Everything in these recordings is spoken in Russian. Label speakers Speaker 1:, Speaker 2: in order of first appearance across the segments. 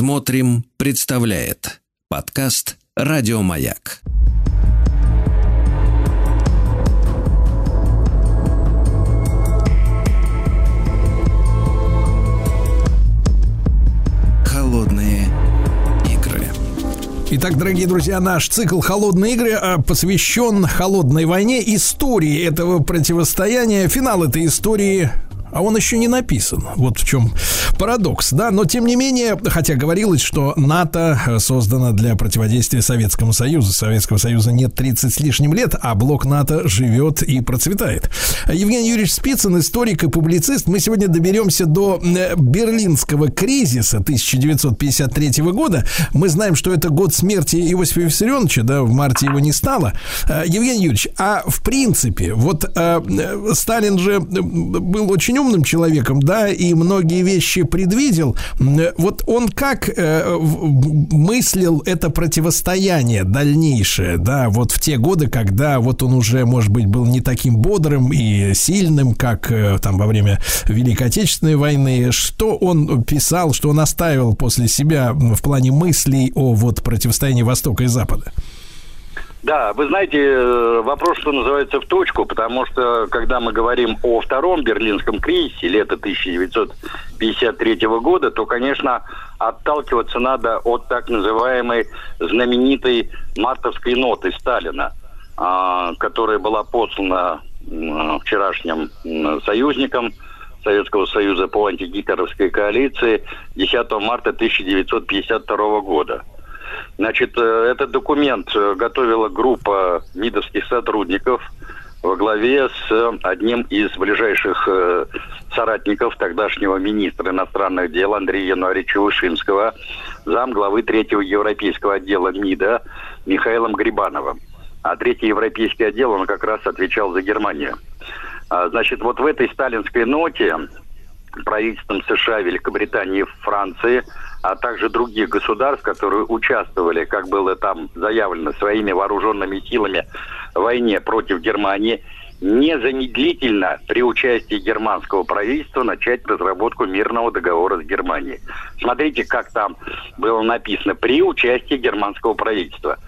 Speaker 1: Смотрим, представляет подкаст Радиомаяк. Холодные игры.
Speaker 2: Итак, дорогие друзья, наш цикл «Холодные игры» а, посвящен холодной войне, истории этого противостояния. Финал этой истории а он еще не написан. Вот в чем парадокс, да. Но тем не менее, хотя говорилось, что НАТО создано для противодействия Советскому Союзу. Советского Союза нет 30 с лишним лет, а блок НАТО живет и процветает. Евгений Юрьевич Спицын, историк и публицист. Мы сегодня доберемся до берлинского кризиса 1953 года. Мы знаем, что это год смерти Иосифа Виссарионовича, да, в марте его не стало. Евгений Юрьевич, а в принципе, вот э, Сталин же был очень умным человеком, да, и многие вещи предвидел. Вот он как э, мыслил это противостояние дальнейшее, да, вот в те годы, когда вот он уже, может быть, был не таким бодрым и сильным, как э, там во время Великой Отечественной войны. Что он писал, что он оставил после себя в плане мыслей о вот противостоянии Востока и Запада?
Speaker 3: Да, вы знаете, э, вопрос, что называется, в точку, потому что, когда мы говорим о втором берлинском кризисе лета 1953 года, то, конечно, отталкиваться надо от так называемой знаменитой мартовской ноты Сталина, а, которая была послана вчерашним союзникам Советского Союза по антигитлеровской коалиции 10 марта 1952 года. Значит, э, этот документ э, готовила группа МИДовских сотрудников во главе с одним из ближайших э, соратников тогдашнего министра иностранных дел Андрея Януаревича Вышинского, зам главы третьего европейского отдела МИДа Михаилом Грибановым. А третий европейский отдел, он как раз отвечал за Германию. А, значит, вот в этой сталинской ноте правительством США, Великобритании, Франции – а также других государств, которые участвовали, как было там заявлено, своими вооруженными силами в войне против Германии, незамедлительно при участии германского правительства начать разработку мирного договора с Германией. Смотрите, как там было написано, при участии германского правительства.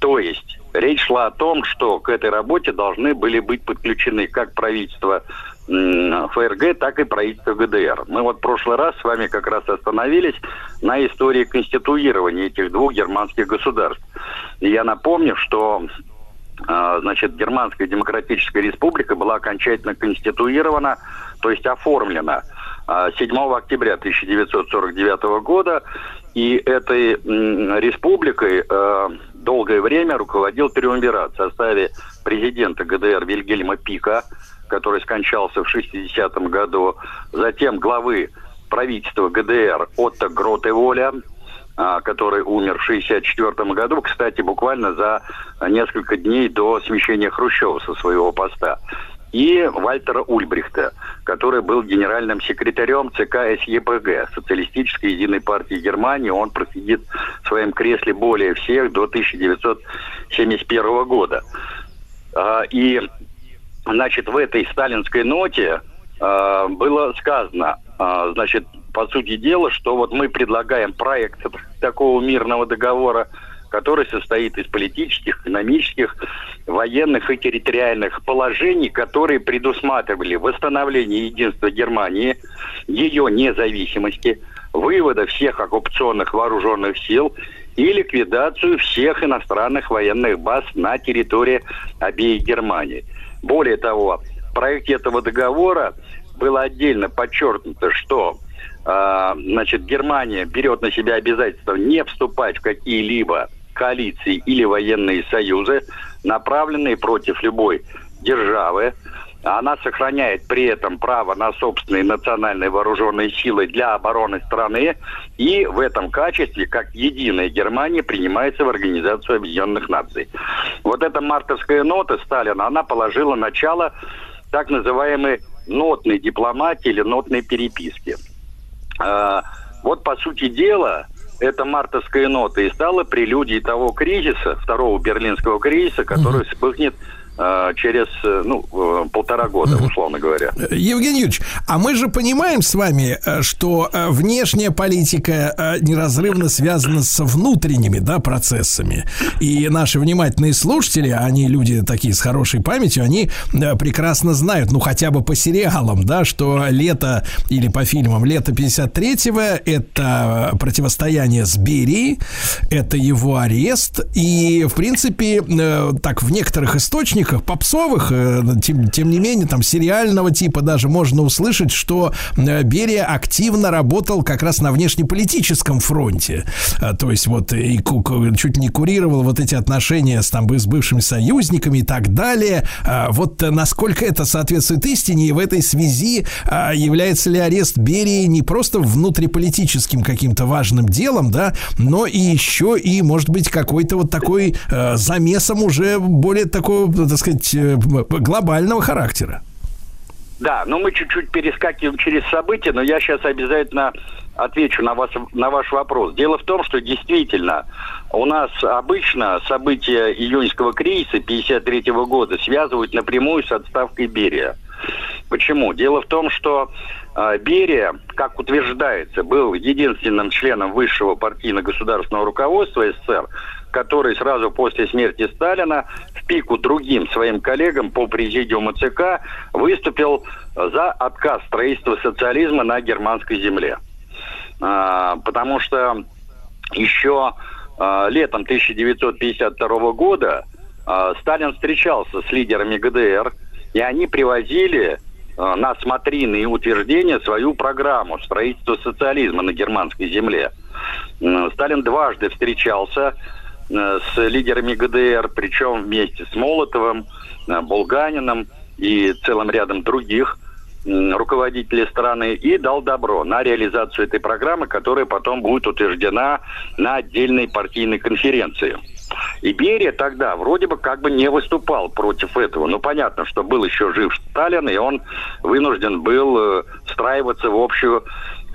Speaker 3: То есть речь шла о том, что к этой работе должны были быть подключены как правительство ФРГ, так и правительство ГДР. Мы вот в прошлый раз с вами как раз остановились на истории конституирования этих двух германских государств. И я напомню, что а, значит, Германская Демократическая Республика была окончательно конституирована, то есть оформлена 7 а, октября 1949 года, и этой республикой а, долгое время руководил триумвират в составе президента ГДР Вильгельма Пика, который скончался в 60-м году, затем главы правительства ГДР Отто Гротеволя, а, который умер в 1964 году, кстати, буквально за несколько дней до смещения Хрущева со своего поста. И Вальтера Ульбрихта, который был генеральным секретарем ЦК СЕПГ, Социалистической единой партии Германии. Он просидит в своем кресле более всех до 1971 года. А, и значит, в этой сталинской ноте э, было сказано, э, значит, по сути дела, что вот мы предлагаем проект такого мирного договора, который состоит из политических, экономических, военных и территориальных положений, которые предусматривали восстановление единства Германии, ее независимости, вывода всех оккупационных вооруженных сил и ликвидацию всех иностранных военных баз на территории обеих Германий. Более того, в проекте этого договора было отдельно подчеркнуто, что э, значит, Германия берет на себя обязательство не вступать в какие-либо коалиции или военные союзы, направленные против любой державы, она сохраняет при этом право на собственные национальные вооруженные силы для обороны страны и в этом качестве, как единая Германия, принимается в Организацию Объединенных Наций. Вот эта мартовская нота Сталина, она положила начало так называемой нотной дипломатии или нотной переписки. А, вот, по сути дела, эта мартовская нота и стала прелюдией того кризиса, второго берлинского кризиса, который вспыхнет Э, через э, ну, э, полтора года, условно говоря.
Speaker 2: Евгений Юрьевич, а мы же понимаем с вами, что внешняя политика неразрывно связана с внутренними да, процессами. И наши внимательные слушатели, они люди такие с хорошей памятью, они прекрасно знают, ну хотя бы по сериалам, да, что лето или по фильмам лето 53-го это противостояние с Берией, это его арест. И, в принципе, так в некоторых источниках источниках попсовых, э, тем, тем не менее, там сериального типа даже можно услышать, что э, Берия активно работал как раз на внешнеполитическом фронте. Э, то есть вот и чуть не курировал вот эти отношения с, там, с бывшими союзниками и так далее. Вот насколько это соответствует истине, и в этой связи является ли арест Берии не просто внутриполитическим каким-то важным делом, да, но и еще и, может быть, какой-то вот такой замесом уже более такого так сказать, э, глобального характера.
Speaker 3: Да, но мы чуть-чуть перескакиваем через события, но я сейчас обязательно отвечу на, вас, на ваш вопрос. Дело в том, что действительно у нас обычно события июньского кризиса 53 года связывают напрямую с отставкой Берия. Почему? Дело в том, что э, Берия, как утверждается, был единственным членом высшего партийно-государственного руководства СССР, который сразу после смерти Сталина в пику другим своим коллегам по президиуму ЦК выступил за отказ строительства социализма на германской земле. А, потому что еще а, летом 1952 года а, Сталин встречался с лидерами ГДР, и они привозили на смотрины и утверждения свою программу строительства социализма на германской земле. Сталин дважды встречался Э, с лидерами ГДР, причем вместе с Молотовым, э, Булганином и целым рядом других руководителей страны и дал добро на реализацию этой программы, которая потом будет утверждена на отдельной партийной конференции. И Берия тогда вроде бы как бы не выступал против этого. Ну, понятно, что был еще жив Сталин, и он вынужден был э, встраиваться в общую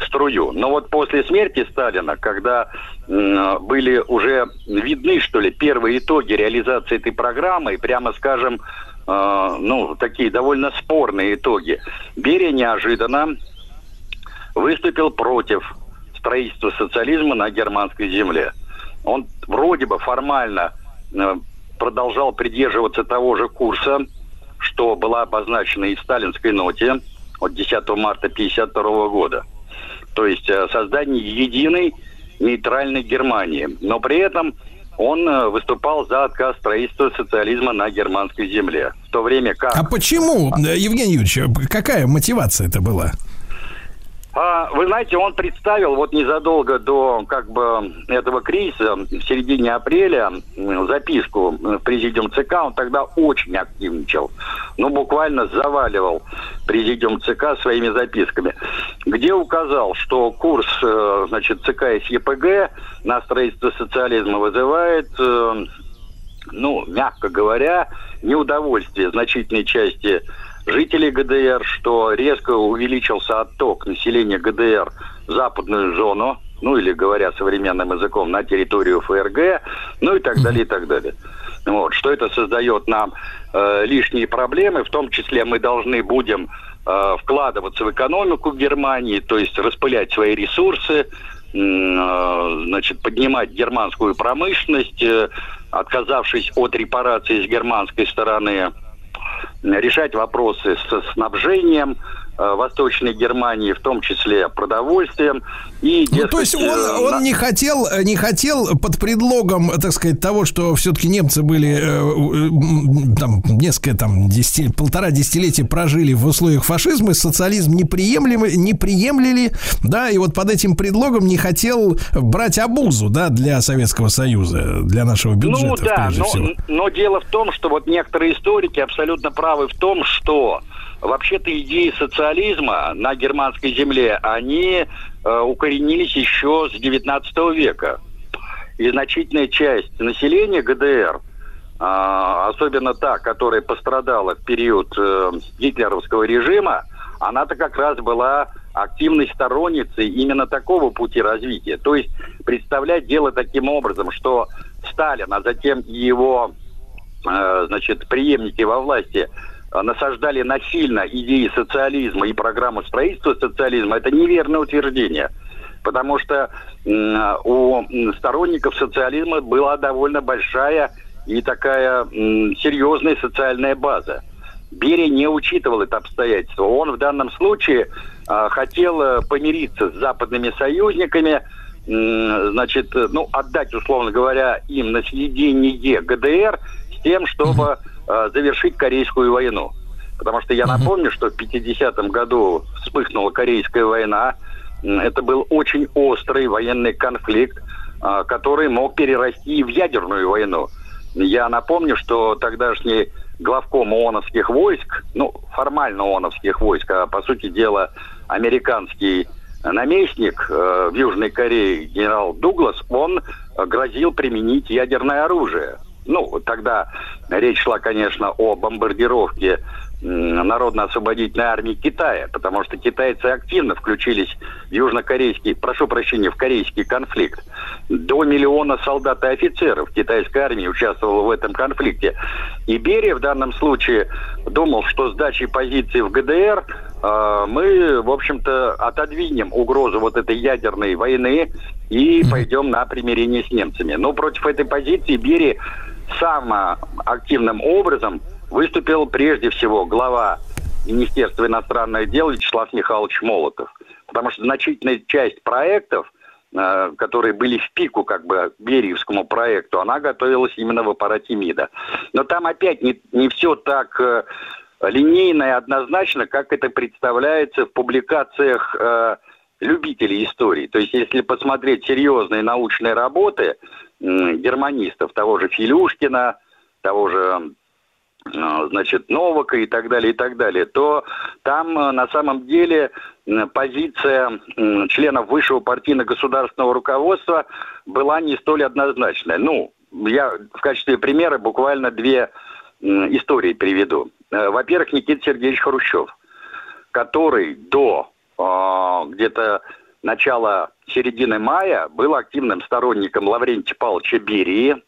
Speaker 3: струю. Но вот после смерти Сталина, когда э, были уже видны, что ли, первые итоги реализации этой программы, и прямо скажем, э, ну, такие довольно спорные итоги, Берия неожиданно выступил против строительства социализма на германской земле. Он вроде бы формально э, продолжал придерживаться того же курса, что была обозначена и в сталинской ноте от 10 марта 1952 года – то есть э, создание единой нейтральной Германии. Но при этом он э, выступал за отказ строительства социализма на германской земле. В то время как...
Speaker 2: А почему, Евгений Юрьевич, какая мотивация это была?
Speaker 3: А, вы знаете, он представил вот незадолго до как бы этого кризиса, в середине апреля, записку в президиум ЦК. Он тогда очень активничал. Ну, буквально заваливал президиум ЦК своими записками. Где указал, что курс, э, значит, ЦК и ЕПГ на строительство социализма вызывает э, ну, мягко говоря, неудовольствие значительной части жителей ГДР, что резко увеличился отток населения ГДР в западную зону, ну или говоря современным языком, на территорию ФРГ, ну и так далее, и так далее. Вот, что это создает нам э, лишние проблемы, в том числе мы должны будем э, вкладываться в экономику Германии, то есть распылять свои ресурсы, э, значит, поднимать германскую промышленность, э, отказавшись от репараций с германской стороны, решать вопросы со снабжением, Э, Восточной Германии, в том числе продовольствием.
Speaker 2: И, дескать, ну, то есть он, э, он не хотел, не хотел под предлогом, так сказать, того, что все-таки немцы были э, там несколько там десяти, полтора десятилетия прожили в условиях фашизма, социализм неприемлемый, не приемлили, да, и вот под этим предлогом не хотел брать обузу, да, для Советского Союза, для нашего бюджета. Ну да,
Speaker 3: но, но дело в том, что вот некоторые историки абсолютно правы в том, что Вообще-то идеи социализма на германской земле, они э, укоренились еще с 19 века. И значительная часть населения ГДР, э, особенно та, которая пострадала в период э, гитлеровского режима, она-то как раз была активной сторонницей именно такого пути развития. То есть представлять дело таким образом, что Сталин, а затем и его значит, преемники во власти насаждали насильно идеи социализма и программу строительства социализма, это неверное утверждение. Потому что у сторонников социализма была довольно большая и такая серьезная социальная база. Берия не учитывал это обстоятельство. Он в данном случае э, хотел э, помириться с западными союзниками, э, значит, ну, отдать, условно говоря, им на съедение ГДР тем, чтобы э, завершить Корейскую войну. Потому что я напомню, что в 50-м году вспыхнула Корейская война. Это был очень острый военный конфликт, э, который мог перерасти в ядерную войну. Я напомню, что тогдашний главком ООНовских войск, ну, формально ООНовских войск, а по сути дела американский наместник э, в Южной Корее генерал Дуглас, он грозил применить ядерное оружие. Ну, тогда речь шла, конечно, о бомбардировке Народно-освободительной армии Китая, потому что китайцы активно включились в южнокорейский, прошу прощения, в корейский конфликт. До миллиона солдат и офицеров китайской армии участвовало в этом конфликте. И Берия в данном случае думал, что сдачей позиции в ГДР э, мы, в общем-то, отодвинем угрозу вот этой ядерной войны и пойдем на примирение с немцами. Но против этой позиции Берия самым активным образом выступил прежде всего глава Министерства иностранных дел Вячеслав Михайлович Молотов. Потому что значительная часть проектов, э, которые были в пику как бы Бериевскому проекту, она готовилась именно в аппарате МИДа. Но там опять не, не все так э, линейно и однозначно, как это представляется в публикациях э, любителей истории. То есть, если посмотреть серьезные научные работы германистов, того же Филюшкина, того же Э, значит, Новака и так далее, и так далее, то там э, на самом деле позиция членов высшего партийно-государственного руководства была не столь однозначная. Ну, я в качестве примера буквально две истории приведу. Э, во-первых, Никита Сергеевич Хрущев, который до где-то начала середины мая был активным сторонником Лаврентия Павловича Берии,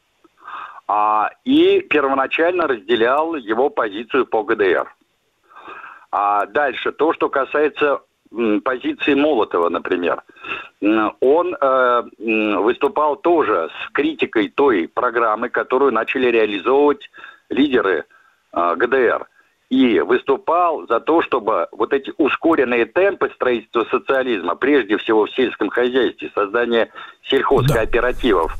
Speaker 3: а, и первоначально разделял его позицию по ГДР. А дальше, то, что касается позиции Молотова, например. Он э, выступал тоже с критикой той программы, которую начали реализовывать лидеры э, ГДР. И выступал за то, чтобы вот эти ускоренные темпы строительства социализма, прежде всего в сельском хозяйстве, создание сельхозкооперативов,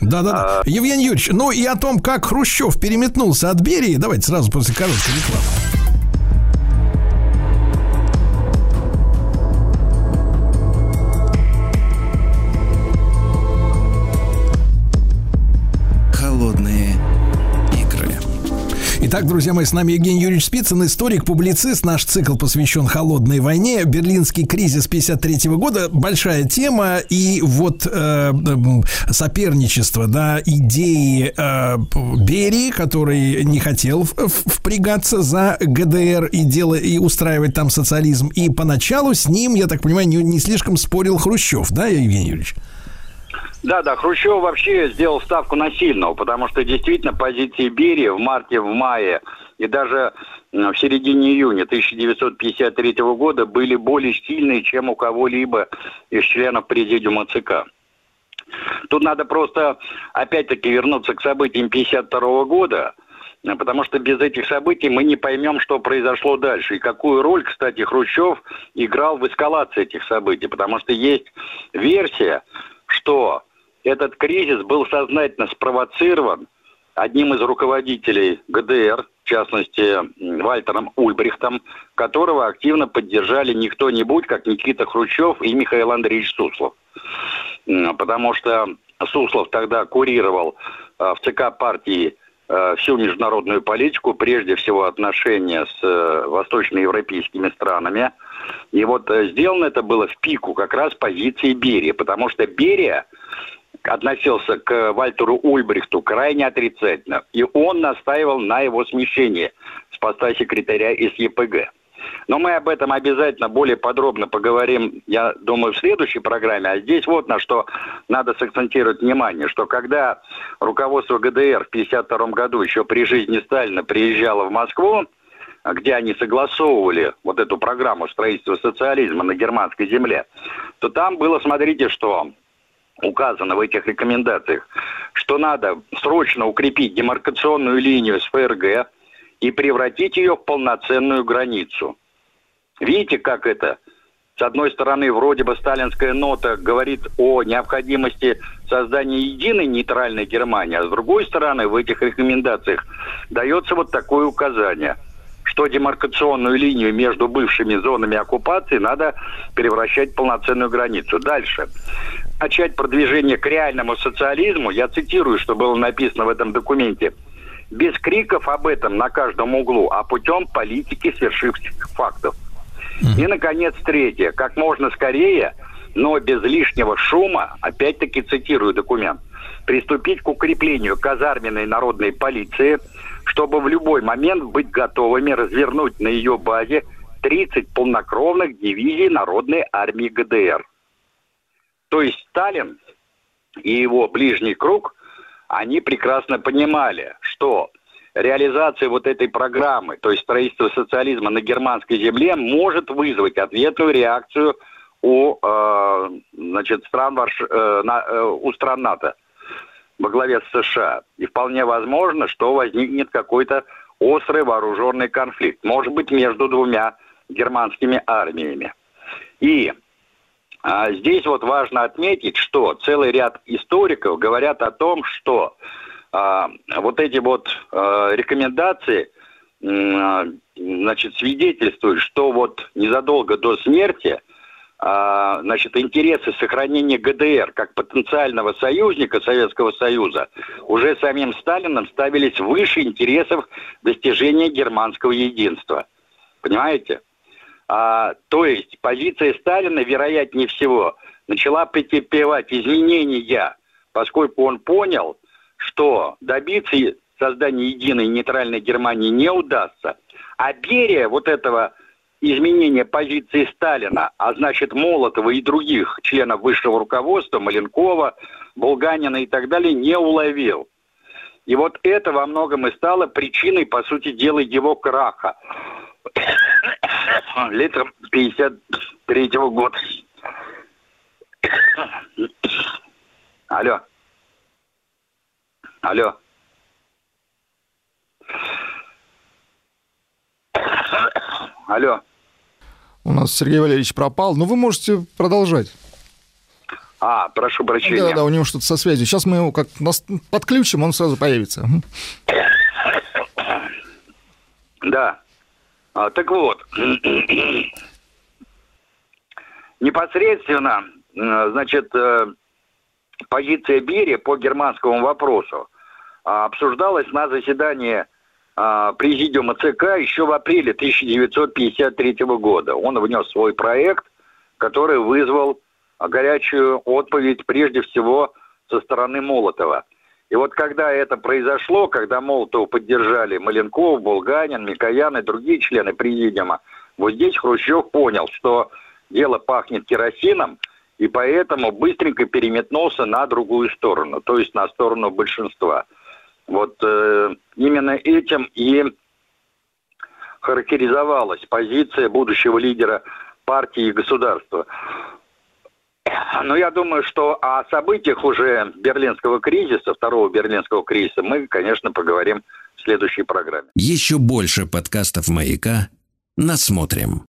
Speaker 3: да
Speaker 2: да-да-да. А... Евгений Юрьевич, ну и о том, как Хрущев переметнулся от Берии, давайте сразу после короткой рекламы. Итак, друзья мои, с нами Евгений Юрьевич Спицын, историк, публицист. Наш цикл посвящен холодной войне. Берлинский кризис 53 года. Большая тема. И вот э, соперничество, да, идеи э, Берии, который не хотел впрягаться за ГДР и, дело, и устраивать там социализм. И поначалу с ним, я так понимаю, не, не слишком спорил Хрущев, да, Евгений Юрьевич?
Speaker 3: Да, да, Хрущев вообще сделал ставку на сильного, потому что действительно позиции Берии в марте, в мае и даже в середине июня 1953 года были более сильные, чем у кого-либо из членов президиума ЦК. Тут надо просто опять-таки вернуться к событиям 1952 года, потому что без этих событий мы не поймем, что произошло дальше. И какую роль, кстати, Хрущев играл в эскалации этих событий. Потому что есть версия, что этот кризис был сознательно спровоцирован одним из руководителей ГДР, в частности, Вальтером Ульбрихтом, которого активно поддержали не кто-нибудь, как Никита Хрущев и Михаил Андреевич Суслов. Потому что Суслов тогда курировал э, в ЦК партии э, всю международную политику, прежде всего отношения с э, восточноевропейскими странами. И вот сделано это было в пику как раз позиции Берии, потому что Берия – относился к Вальтеру Ульбрихту крайне отрицательно. И он настаивал на его смещении с поста секретаря из ЕПГ. Но мы об этом обязательно более подробно поговорим, я думаю, в следующей программе. А здесь вот на что надо сакцентировать внимание, что когда руководство ГДР в 1952 году еще при жизни Сталина приезжало в Москву, где они согласовывали вот эту программу строительства социализма на германской земле, то там было, смотрите, что указано в этих рекомендациях, что надо срочно укрепить демаркационную линию с ФРГ и превратить ее в полноценную границу. Видите, как это? С одной стороны, вроде бы сталинская нота говорит о необходимости создания единой нейтральной Германии, а с другой стороны, в этих рекомендациях дается вот такое указание – что демаркационную линию между бывшими зонами оккупации надо превращать в полноценную границу. Дальше. Начать продвижение к реальному социализму, я цитирую, что было написано в этом документе, без криков об этом на каждом углу, а путем политики свершившихся фактов. И, наконец, третье. Как можно скорее, но без лишнего шума, опять-таки цитирую документ, приступить к укреплению казарменной народной полиции – чтобы в любой момент быть готовыми развернуть на ее базе 30 полнокровных дивизий Народной армии ГДР. То есть Сталин и его ближний круг, они прекрасно понимали, что реализация вот этой программы, то есть строительство социализма на германской земле, может вызвать ответную реакцию у, э, значит, стран, э, на, э, у стран НАТО во главе с США. И вполне возможно, что возникнет какой-то острый вооруженный конфликт. Может быть, между двумя германскими армиями. И здесь вот важно отметить, что целый ряд историков говорят о том, что а, вот эти вот а, рекомендации а, значит, свидетельствуют, что вот незадолго до смерти – а, значит, интересы сохранения ГДР как потенциального союзника Советского Союза уже самим Сталином ставились выше интересов достижения германского единства. Понимаете? А, то есть позиция Сталина, вероятнее всего, начала претерпевать изменения, поскольку он понял, что добиться создания единой нейтральной Германии не удастся. А Берия вот этого изменения позиции Сталина, а значит Молотова и других членов высшего руководства, Маленкова, Булганина и так далее, не уловил. И вот это во многом и стало причиной, по сути дела, его краха. Летом 53 -го года. Алло. Алло. Алло.
Speaker 4: У нас Сергей Валерьевич пропал, но вы можете продолжать.
Speaker 3: А, прошу прощения.
Speaker 4: Да, да, у него что-то со связью. Сейчас мы его как нас подключим, он сразу появится.
Speaker 3: Да. А, так вот, непосредственно, значит, э, позиция Берия по германскому вопросу а, обсуждалась на заседании а, президиума ЦК еще в апреле 1953 года. Он внес свой проект, который вызвал горячую отповедь прежде всего со стороны Молотова. И вот когда это произошло, когда Молотова поддержали Маленков, Булганин, Микоян и другие члены президиума, вот здесь Хрущев понял, что дело пахнет керосином, и поэтому быстренько переметнулся на другую сторону, то есть на сторону большинства – вот э, именно этим и характеризовалась позиция будущего лидера партии и государства. Но я думаю, что о событиях уже берлинского кризиса, второго берлинского кризиса, мы, конечно, поговорим в следующей программе.
Speaker 1: Еще больше подкастов «Маяка» насмотрим.